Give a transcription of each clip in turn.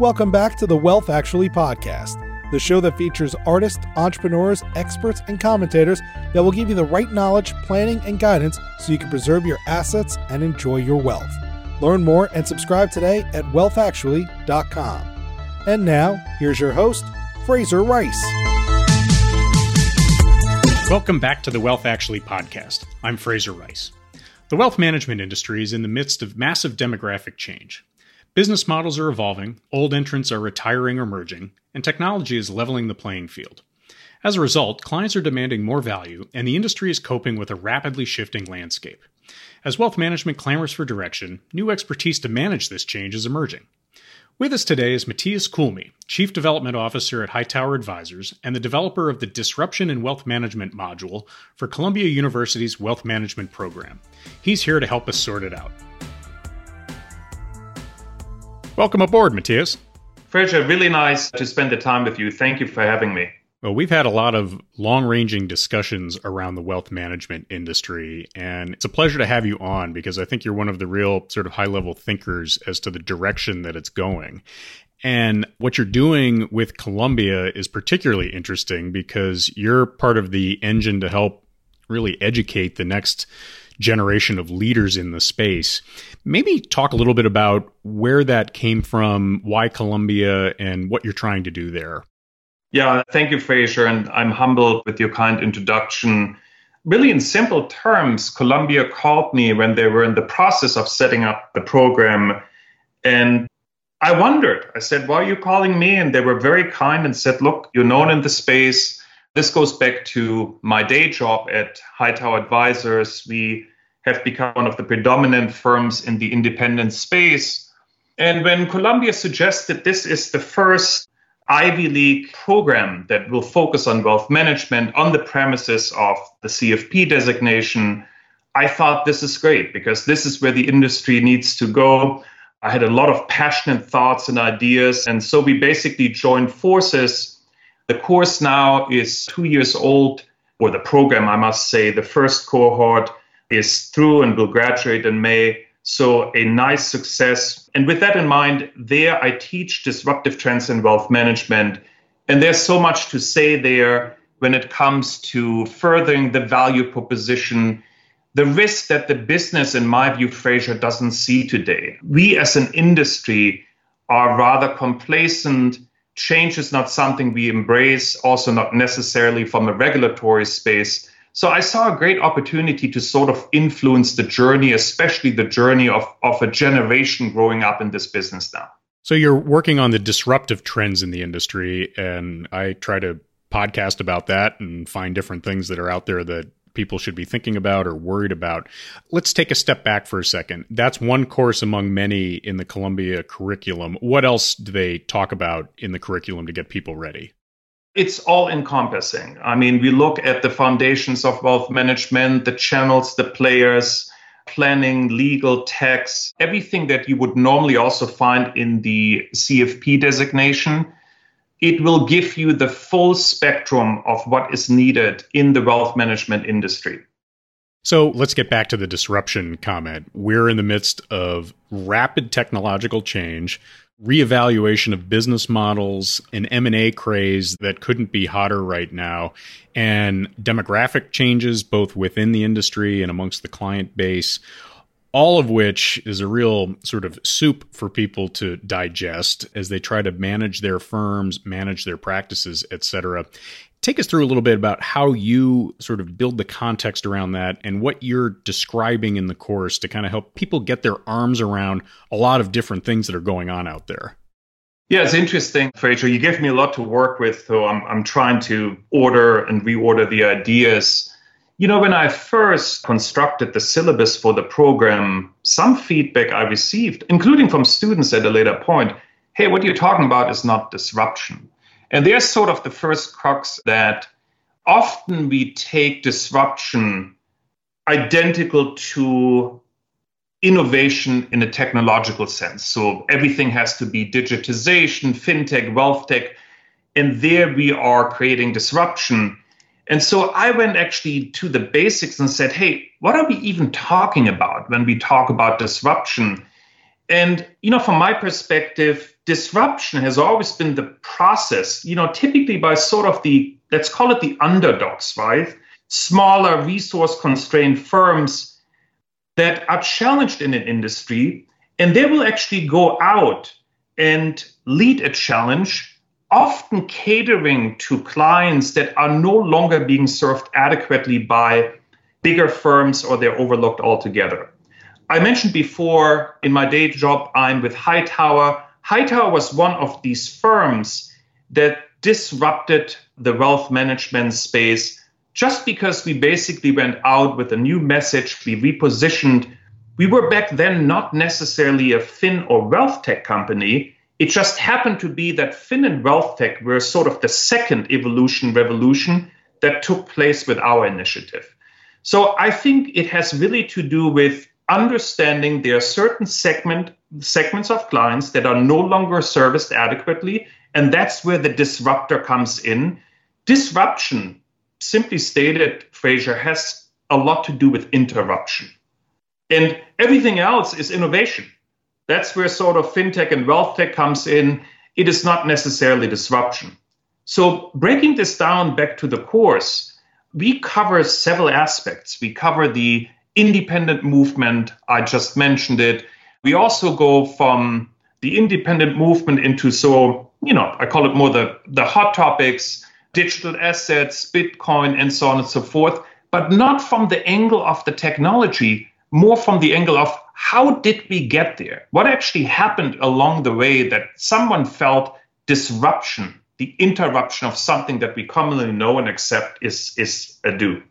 Welcome back to the Wealth Actually podcast, the show that features artists, entrepreneurs, experts, and commentators that will give you the right knowledge, planning, and guidance so you can preserve your assets and enjoy your wealth. Learn more and subscribe today at wealthactually.com. And now, here's your host, Fraser Rice. Welcome back to the Wealth Actually podcast. I'm Fraser Rice. The wealth management industry is in the midst of massive demographic change. Business models are evolving, old entrants are retiring or merging, and technology is leveling the playing field. As a result, clients are demanding more value, and the industry is coping with a rapidly shifting landscape. As wealth management clamors for direction, new expertise to manage this change is emerging. With us today is Matthias Kuhlmey, Chief Development Officer at Hightower Advisors and the developer of the Disruption in Wealth Management module for Columbia University's Wealth Management program. He's here to help us sort it out. Welcome aboard, Matthias. Fraser, uh, really nice to spend the time with you. Thank you for having me. Well, we've had a lot of long ranging discussions around the wealth management industry, and it's a pleasure to have you on because I think you're one of the real sort of high level thinkers as to the direction that it's going. And what you're doing with Columbia is particularly interesting because you're part of the engine to help really educate the next generation of leaders in the space. Maybe talk a little bit about where that came from, why Columbia, and what you're trying to do there. Yeah, thank you, Fraser, and I'm humbled with your kind introduction. Really, in simple terms, Columbia called me when they were in the process of setting up the program. And I wondered, I said, Why are you calling me? And they were very kind and said, Look, you're known in the space. This goes back to my day job at Hightower Advisors. We have become one of the predominant firms in the independent space. And when Columbia suggested this is the first Ivy League program that will focus on wealth management on the premises of the CFP designation, I thought this is great because this is where the industry needs to go. I had a lot of passionate thoughts and ideas. And so we basically joined forces. The course now is two years old, or the program, I must say. The first cohort is through and will graduate in May. So, a nice success. And with that in mind, there I teach disruptive trends in wealth management. And there's so much to say there when it comes to furthering the value proposition, the risk that the business, in my view, Fraser, doesn't see today. We as an industry are rather complacent. Change is not something we embrace, also not necessarily from a regulatory space. So I saw a great opportunity to sort of influence the journey, especially the journey of, of a generation growing up in this business now. So you're working on the disruptive trends in the industry, and I try to podcast about that and find different things that are out there that people should be thinking about or worried about. Let's take a step back for a second. That's one course among many in the Columbia curriculum. What else do they talk about in the curriculum to get people ready? it's all encompassing. I mean, we look at the foundations of wealth management, the channels, the players, planning, legal, tax, everything that you would normally also find in the CFP designation. It will give you the full spectrum of what is needed in the wealth management industry. So let's get back to the disruption comment. We're in the midst of rapid technological change reevaluation of business models, an M&A craze that couldn't be hotter right now, and demographic changes both within the industry and amongst the client base, all of which is a real sort of soup for people to digest as they try to manage their firms, manage their practices, et cetera. Take us through a little bit about how you sort of build the context around that and what you're describing in the course to kind of help people get their arms around a lot of different things that are going on out there. Yeah, it's interesting, Fraser. You give me a lot to work with, so I'm, I'm trying to order and reorder the ideas. You know, when I first constructed the syllabus for the program, some feedback I received, including from students at a later point, hey, what you're talking about is not disruption. And there's sort of the first crux that often we take disruption identical to innovation in a technological sense. So everything has to be digitization, fintech, wealth tech. And there we are creating disruption. And so I went actually to the basics and said, hey, what are we even talking about when we talk about disruption? And, you know, from my perspective, disruption has always been the process, you know, typically by sort of the, let's call it the underdogs, right? Smaller resource constrained firms that are challenged in an industry and they will actually go out and lead a challenge, often catering to clients that are no longer being served adequately by bigger firms or they're overlooked altogether. I mentioned before in my day job, I'm with Hightower. Hightower was one of these firms that disrupted the wealth management space just because we basically went out with a new message. We repositioned. We were back then not necessarily a fin or wealth tech company. It just happened to be that fin and wealth tech were sort of the second evolution revolution that took place with our initiative. So I think it has really to do with understanding there are certain segment segments of clients that are no longer serviced adequately and that's where the disruptor comes in. Disruption simply stated fraser has a lot to do with interruption. And everything else is innovation that's where sort of fintech and wealth tech comes in it is not necessarily disruption so breaking this down back to the course we cover several aspects we cover the independent movement. I just mentioned it. We also go from the independent movement into so, you know, I call it more the, the hot topics, digital assets, Bitcoin, and so on and so forth, but not from the angle of the technology, more from the angle of how did we get there? What actually happened along the way that someone felt disruption, the interruption of something that we commonly know and accept is, is a do.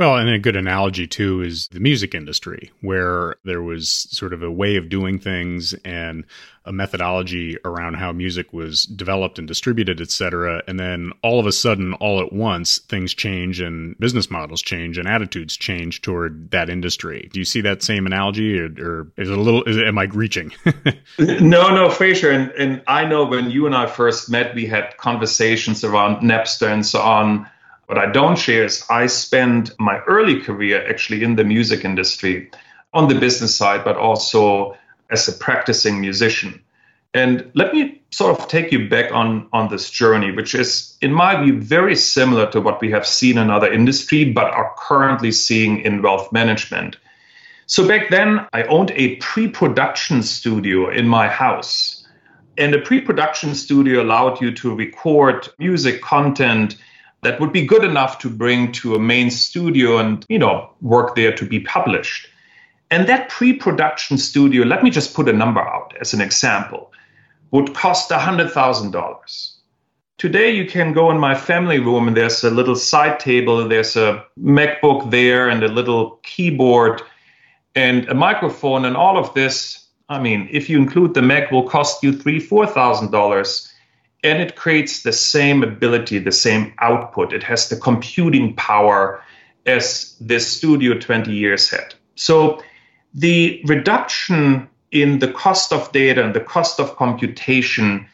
Well, and a good analogy too is the music industry, where there was sort of a way of doing things and a methodology around how music was developed and distributed, et cetera. And then all of a sudden, all at once, things change and business models change and attitudes change toward that industry. Do you see that same analogy, or, or is it a little? Is it, am I reaching? no, no, Fraser, and, and I know when you and I first met, we had conversations around Napster and so on what I don't share is I spent my early career actually in the music industry on the business side, but also as a practicing musician. And let me sort of take you back on, on this journey, which is, in my view, very similar to what we have seen in other industry, but are currently seeing in wealth management. So back then, I owned a pre-production studio in my house. And the pre-production studio allowed you to record music content that would be good enough to bring to a main studio and, you know, work there to be published. And that pre-production studio, let me just put a number out as an example, would cost $100,000. Today you can go in my family room and there's a little side table, there's a MacBook there and a little keyboard and a microphone and all of this. I mean, if you include the Mac will cost you three, four thousand dollars and it creates the same ability, the same output. It has the computing power as this Studio 20 years had. So the reduction in the cost of data and the cost of computation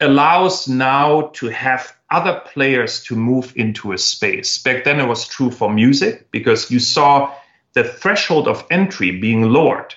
allows now to have other players to move into a space. Back then it was true for music because you saw the threshold of entry being lowered.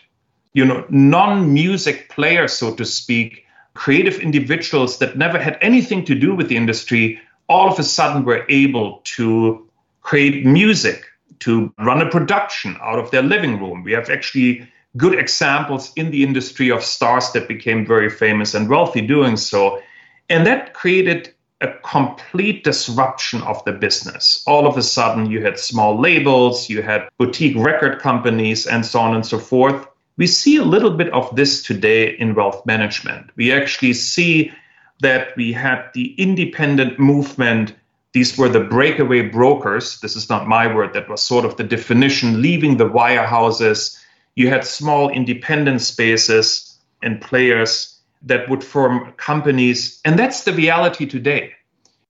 You know, non-music players, so to speak, creative individuals that never had anything to do with the industry all of a sudden were able to create music, to run a production out of their living room. We have actually good examples in the industry of stars that became very famous and wealthy doing so. And that created a complete disruption of the business. All of a sudden, you had small labels, you had boutique record companies, and so on and so forth. We see a little bit of this today in wealth management. We actually see that we had the independent movement. These were the breakaway brokers. This is not my word, that was sort of the definition, leaving the wirehouses. You had small independent spaces and players that would form companies. And that's the reality today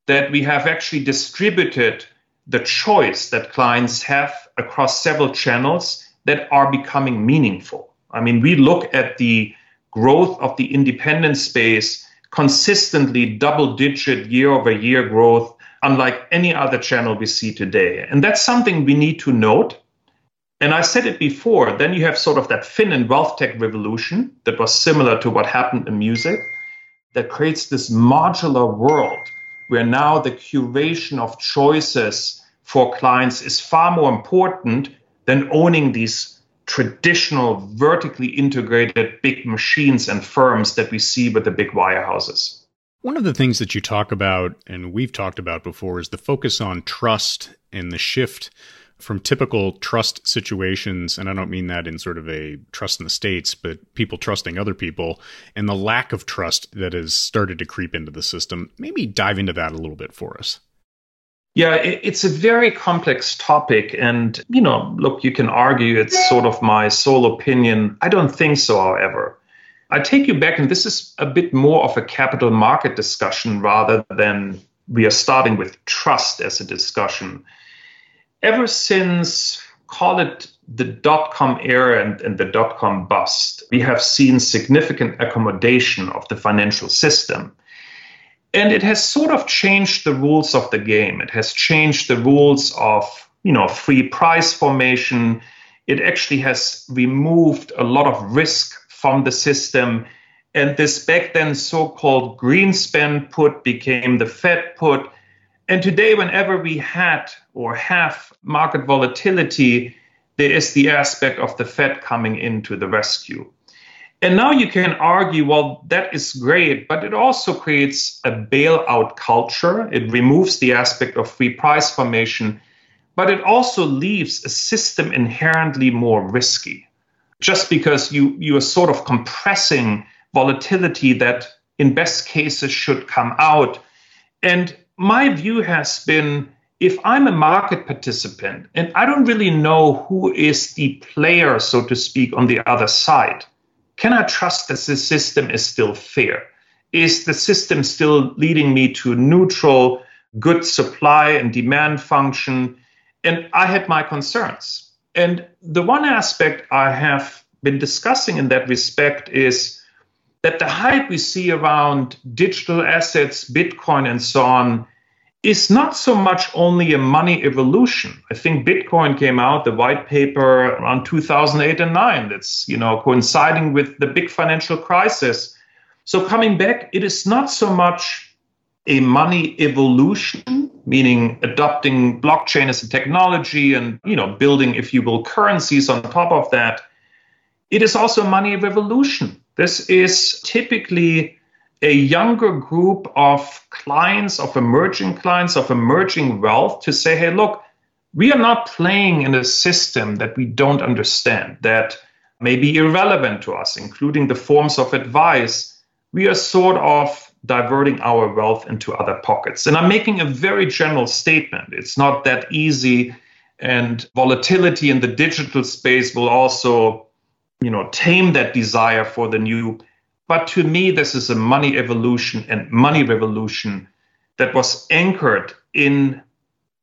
that we have actually distributed the choice that clients have across several channels that are becoming meaningful. I mean, we look at the growth of the independent space consistently double digit year over year growth, unlike any other channel we see today. And that's something we need to note. And I said it before, then you have sort of that fin and wealth tech revolution that was similar to what happened in music that creates this modular world where now the curation of choices for clients is far more important than owning these traditional vertically integrated big machines and firms that we see with the big wirehouses. One of the things that you talk about, and we've talked about before, is the focus on trust and the shift from typical trust situations, and I don't mean that in sort of a trust in the states, but people trusting other people, and the lack of trust that has started to creep into the system. Maybe dive into that a little bit for us. Yeah, it's a very complex topic. And, you know, look, you can argue it's sort of my sole opinion. I don't think so, however. I take you back, and this is a bit more of a capital market discussion rather than we are starting with trust as a discussion ever since, call it the dot com era and, and the dot com bust, we have seen significant accommodation of the financial system. And it has sort of changed the rules of the game. It has changed the rules of, you know, free price formation. It actually has removed a lot of risk from the system. And this back then so called Greenspan put became the Fed put. And today, whenever we had or have market volatility, there is the aspect of the Fed coming into the rescue. And now you can argue, well, that is great, but it also creates a bailout culture. It removes the aspect of free price formation, but it also leaves a system inherently more risky. Just because you, you are sort of compressing volatility that in best cases should come out. And my view has been if I'm a market participant and I don't really know who is the player, so to speak, on the other side, can I trust that the system is still fair? Is the system still leading me to a neutral, good supply and demand function? And I had my concerns. And the one aspect I have been discussing in that respect is that the hype we see around digital assets, Bitcoin, and so on is not so much only a money evolution. I think Bitcoin came out, the white paper around 2008 and 9. That's, you know, coinciding with the big financial crisis. So coming back, it is not so much a money evolution, meaning adopting blockchain as a technology and, you know, building, if you will, currencies on top of that. It is also a money revolution. This is typically a younger group of clients, of emerging clients, of emerging wealth to say, hey, look, we are not playing in a system that we don't understand, that may be irrelevant to us, including the forms of advice. We are sort of diverting our wealth into other pockets. And I'm making a very general statement. It's not that easy. And volatility in the digital space will also, you know, tame that desire for the new but to me, this is a money evolution and money revolution that was anchored in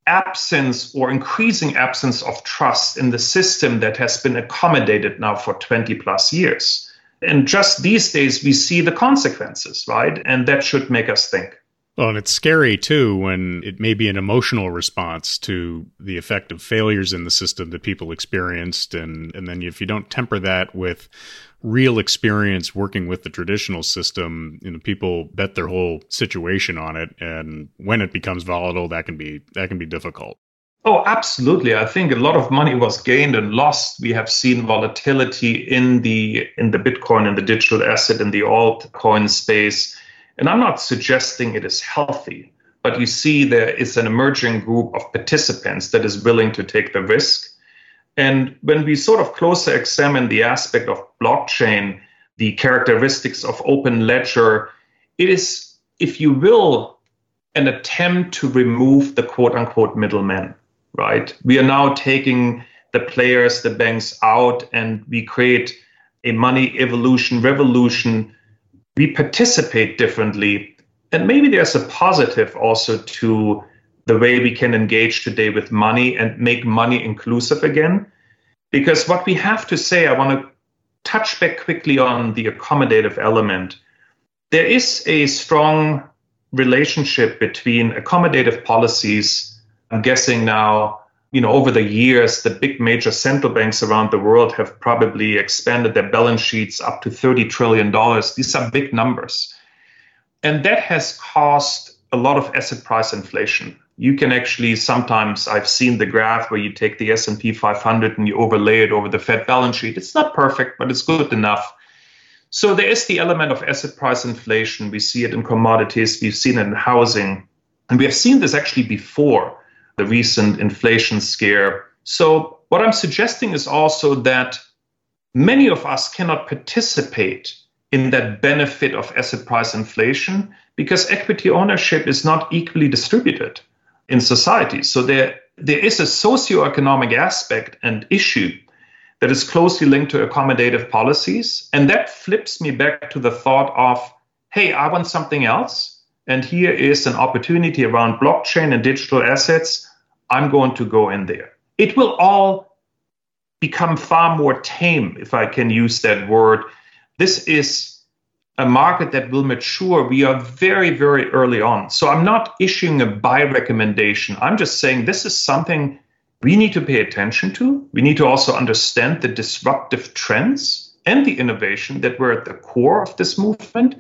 absence or increasing absence of trust in the system that has been accommodated now for 20 plus years. And just these days, we see the consequences, right? And that should make us think. Well, and it's scary too when it may be an emotional response to the effect of failures in the system that people experienced. And, and then if you don't temper that with real experience working with the traditional system, you know, people bet their whole situation on it, and when it becomes volatile, that can be that can be difficult. Oh, absolutely. I think a lot of money was gained and lost. We have seen volatility in the in the Bitcoin and the digital asset and the altcoin space. And I'm not suggesting it is healthy, but you see there is an emerging group of participants that is willing to take the risk and when we sort of closer examine the aspect of blockchain, the characteristics of open ledger, it is, if you will, an attempt to remove the quote unquote middleman, right? We are now taking the players, the banks out, and we create a money evolution, revolution. We participate differently. And maybe there's a positive also to the way we can engage today with money and make money inclusive again. Because what we have to say, I want to touch back quickly on the accommodative element. There is a strong relationship between accommodative policies, I'm guessing now you know, over the years, the big major central banks around the world have probably expanded their balance sheets up to $30 trillion. These are big numbers. And that has caused a lot of asset price inflation. You can actually sometimes I've seen the graph where you take the S&P 500 and you overlay it over the Fed balance sheet. It's not perfect, but it's good enough. So there is the element of asset price inflation. We see it in commodities, we've seen it in housing, and we have seen this actually before the recent inflation scare. So, what I'm suggesting is also that many of us cannot participate in that benefit of asset price inflation because equity ownership is not equally distributed in society. So, there, there is a socioeconomic aspect and issue that is closely linked to accommodative policies. And that flips me back to the thought of hey, I want something else. And here is an opportunity around blockchain and digital assets. I'm going to go in there. It will all become far more tame, if I can use that word. This is a market that will mature. We are very, very early on. So I'm not issuing a buy recommendation. I'm just saying this is something we need to pay attention to. We need to also understand the disruptive trends and the innovation that were at the core of this movement,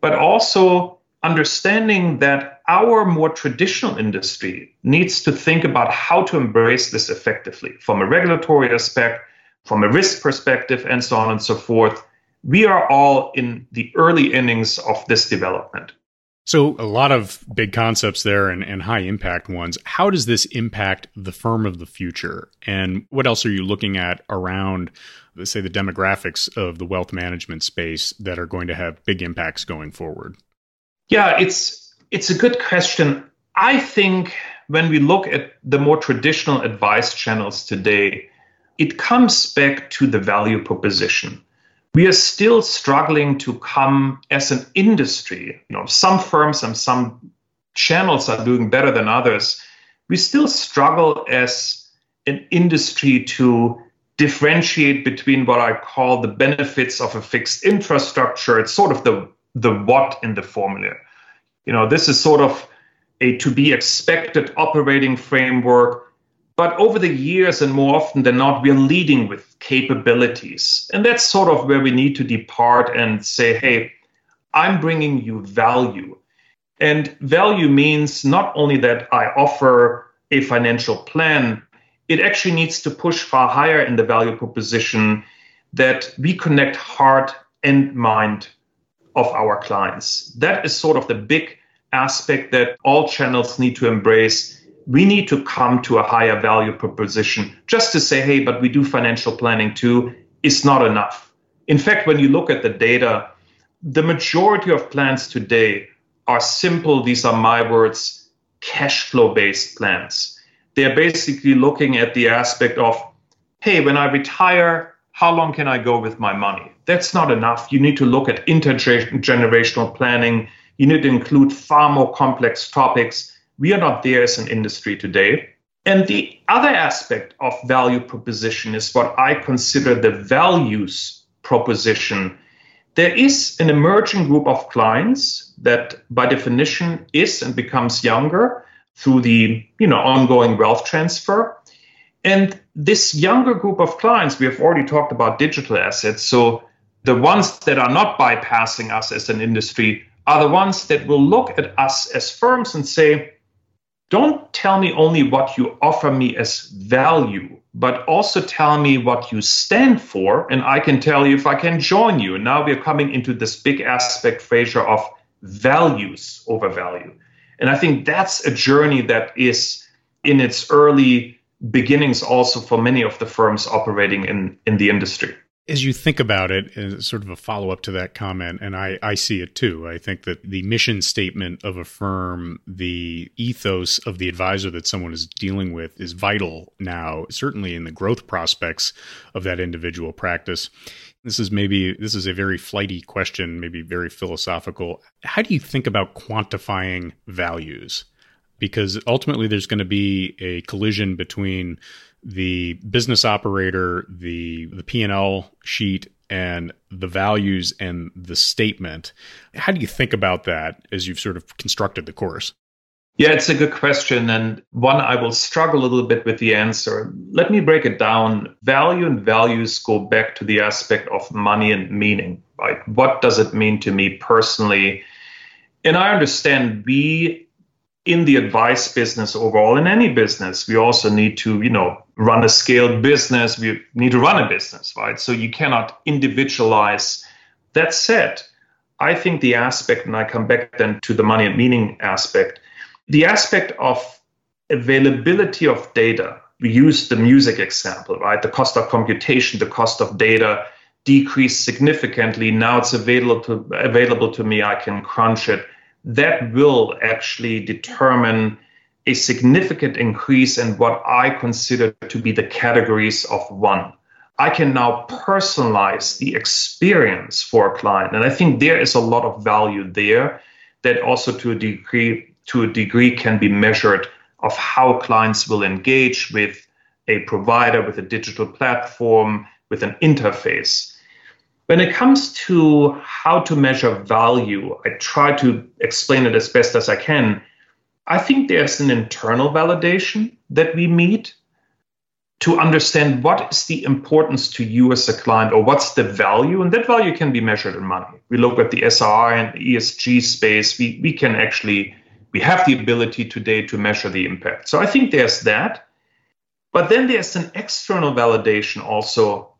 but also understanding that our more traditional industry needs to think about how to embrace this effectively from a regulatory aspect, from a risk perspective, and so on and so forth. We are all in the early innings of this development. So, a lot of big concepts there and, and, high impact ones. How does this impact the firm of the future? And what else are you looking at around, let's say, the demographics of the wealth management space that are going to have big impacts going forward? Yeah, it's it's a good question. I think when we look at the more traditional advice channels today, it comes back to the value proposition. We are still struggling to come as an industry. You know, some firms and some channels are doing better than others. We still struggle as an industry to differentiate between what I call the benefits of a fixed infrastructure. It's sort of the the what in the formula. You know, this is sort of a to be expected operating framework. But over the years, and more often than not, we're leading with capabilities. And that's sort of where we need to depart and say, hey, I'm bringing you value. And value means not only that I offer a financial plan, it actually needs to push far higher in the value proposition that we connect heart and mind of our clients. That is sort of the big aspect that all channels need to embrace. We need to come to a higher value proposition. Just to say, hey, but we do financial planning too, is not enough. In fact, when you look at the data, the majority of plans today are simple, these are my words, cash flow based plans. They're basically looking at the aspect of, hey, when I retire, how long can I go with my money? That's not enough. You need to look at intergenerational planning. You need to include far more complex topics. We are not there as an industry today. And the other aspect of value proposition is what I consider the values proposition. There is an emerging group of clients that, by definition, is and becomes younger through the you know ongoing wealth transfer and this younger group of clients, we have already talked about digital assets. So the ones that are not bypassing us as an industry are the ones that will look at us as firms and say, don't tell me only what you offer me as value, but also tell me what you stand for, and I can tell you if I can join you. And now we're coming into this big aspect, Fraser, of values over value. And I think that's a journey that is in its early beginnings also for many of the firms operating in, in the industry. As you think about it, as sort of a follow up to that comment, and I, I see it too, I think that the mission statement of a firm, the ethos of the advisor that someone is dealing with is vital now, certainly in the growth prospects of that individual practice. This is maybe this is a very flighty question, maybe very philosophical. How do you think about quantifying values? because ultimately there's going to be a collision between the business operator, the the P&L sheet and the values and the statement. How do you think about that as you've sort of constructed the course? Yeah, it's a good question, and one I will struggle a little bit with the answer. Let me break it down. Value and values go back to the aspect of money and meaning, right? What does it mean to me personally? And I understand we in the advice business overall, in any business, we also need to, you know, run a scaled business. We need to run a business, right? So you cannot individualize. That said, I think the aspect, and I come back then to the money and meaning aspect the aspect of availability of data, we use the music example, right? The cost of computation, the cost of data decreased significantly. Now it's available to available to me. I can crunch it. That will actually determine a significant increase in what I consider to be the categories of one. I can now personalize the experience for a client. And I think there is a lot of value there that also to a degree to a degree can be measured of how clients will engage with a provider, with a digital platform, with an interface. When it comes to how to measure value, I try to explain it as best as I can. I think there's an internal validation that we meet to understand what is the importance to you as a client or what's the value. And that value can be measured in money. We look at the SRI and ESG space, we, we can actually we have the ability today to measure the impact. So I think there's that. But then there's an external validation also.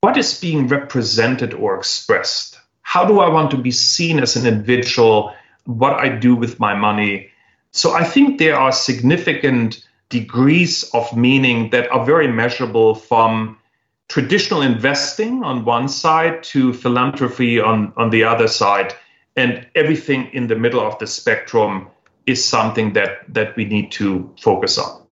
What is being represented or expressed? How do I want to be seen as an individual? What I do with my money? So I think there are significant degrees of meaning that are very measurable from traditional investing on one side to philanthropy on, on the other side, and everything in the middle of the spectrum is something that that we need to focus on.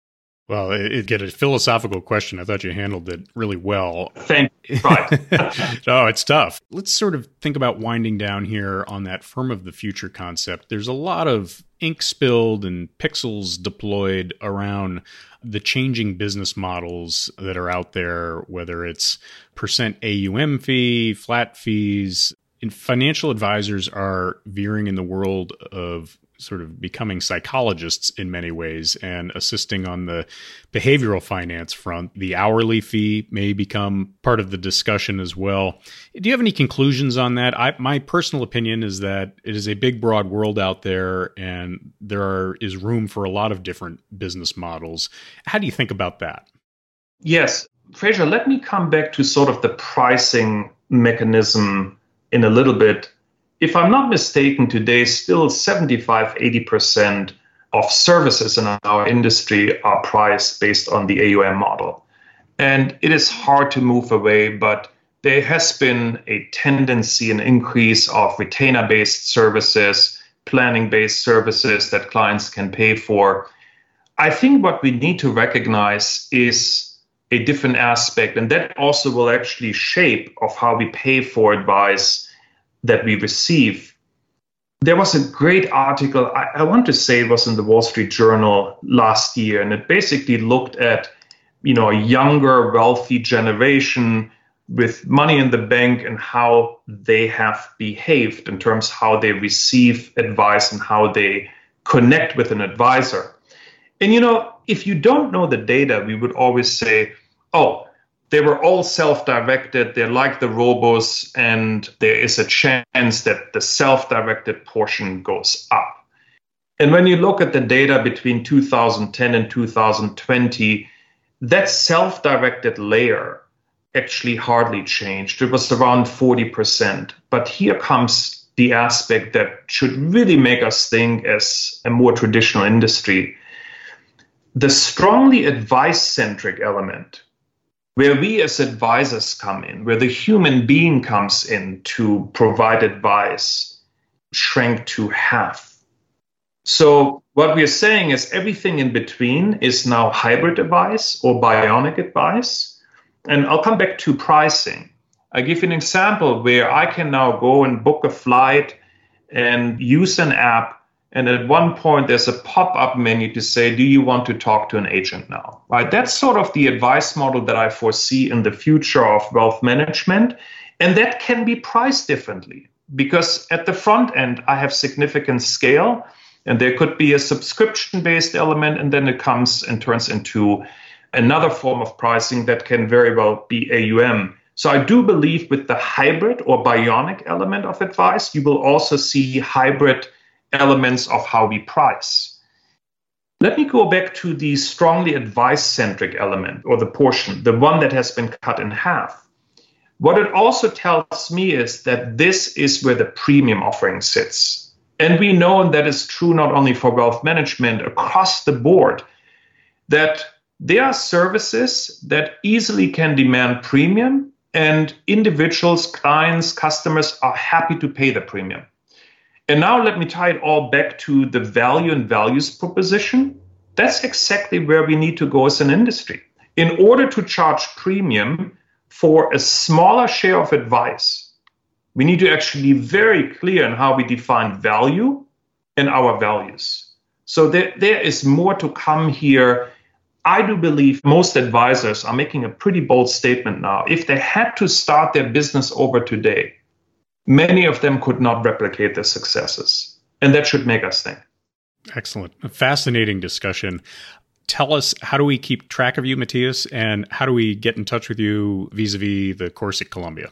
Well, it, get a philosophical question. I thought you handled it really well. Thank you. Right. oh, it's tough. Let's sort of think about winding down here on that firm of the future concept. There's a lot of ink spilled and pixels deployed around the changing business models that are out there, whether it's percent AUM fee, flat fees. And financial advisors are veering in the world of sort of becoming psychologists in many ways and assisting on the behavioral finance front. The hourly fee may become part of the discussion as well. Do you have any conclusions on that? I, my personal opinion is that it is a big, broad world out there, and there are, is room for a lot of different business models. How do you think about that? Yes, Fraser. Let me come back to sort of the pricing mechanism in a little bit if I'm not mistaken, today still 75, 80% of services in our industry are priced based on the AUM model. And it is hard to move away, but there has been a tendency, an increase of retainer based services, planning based services that clients can pay for. I think what we need to recognize is a different aspect, and that also will actually shape of how we pay for advice that we receive. There was a great article, I, I want to say it was in the Wall Street Journal last year, and it basically looked at you know a younger wealthy generation with money in the bank and how they have behaved in terms how they receive advice and how they connect with an advisor and you know if you don't know the data we would always say oh they were all self-directed. They're like the robos and there is a chance that the self-directed portion goes up. And when you look at the data between 2010 and 2020 that self-directed layer actually hardly changed. It was around 40% but here comes the aspect that should really make us think as a more traditional industry. The strongly advice centric element where we as advisors come in, where the human being comes in to provide advice, shrank to half. So, what we're saying is everything in between is now hybrid advice or bionic advice. And I'll come back to pricing. I give you an example where I can now go and book a flight and use an app and at one point, there's a pop up menu to say, Do you want to talk to an agent now? Right? That's sort of the advice model that I foresee in the future of wealth management. And that can be priced differently because at the front end, I have significant scale. And there could be a subscription based element, and then it comes and turns into another form of pricing that can very well be AUM. So I do believe with the hybrid or bionic element of advice, you will also see hybrid elements of how we price. Let me go back to the strongly advice centric element or the portion, the one that has been cut in half. What it also tells me is that this is where the premium offering sits. And we know that is true not only for wealth management across the board, that there are services that easily can demand premium, and individuals, clients, customers are happy to pay the premium. And now let me tie it all back to the value and values proposition. That's exactly where we need to go as an industry. In order to charge premium for a smaller share of advice, we need to actually be very clear in how we define value and our values. So there, there is more to come here. I do believe most advisors are making a pretty bold statement now. If they had to start their business over today, many of them could not replicate their successes. And that should make us think. Excellent. A fascinating discussion. Tell us, how do we keep track of you, Matthias, and how do we get in touch with you vis a vis the course at Columbia?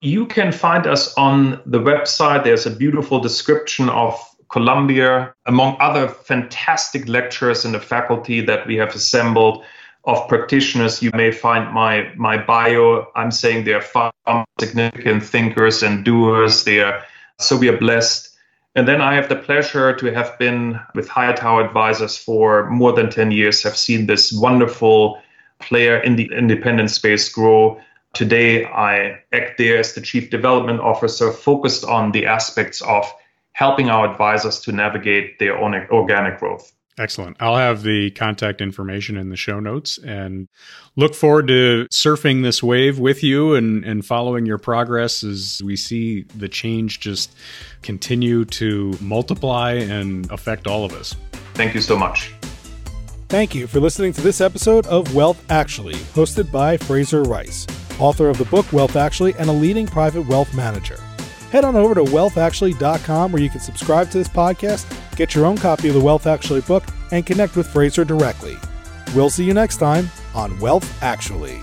You can find us on the website. There's a beautiful description of Columbia, among other fantastic lecturers in the faculty that we have assembled of practitioners. You may find my my bio. I'm saying they're far significant thinkers and doers. They are so we are blessed. And then I have the pleasure to have been with Hightower Advisors for more than 10 years, have seen this wonderful player in the independent space grow. Today, I act there as the Chief Development Officer, focused on the aspects of helping our advisors to navigate their own organic growth. Excellent. I'll have the contact information in the show notes and look forward to surfing this wave with you and, and following your progress as we see the change just continue to multiply and affect all of us. Thank you so much. Thank you for listening to this episode of Wealth Actually, hosted by Fraser Rice, author of the book Wealth Actually and a leading private wealth manager head on over to wealthactually.com where you can subscribe to this podcast, get your own copy of the Wealth Actually book, and connect with Fraser directly. We'll see you next time on Wealth Actually.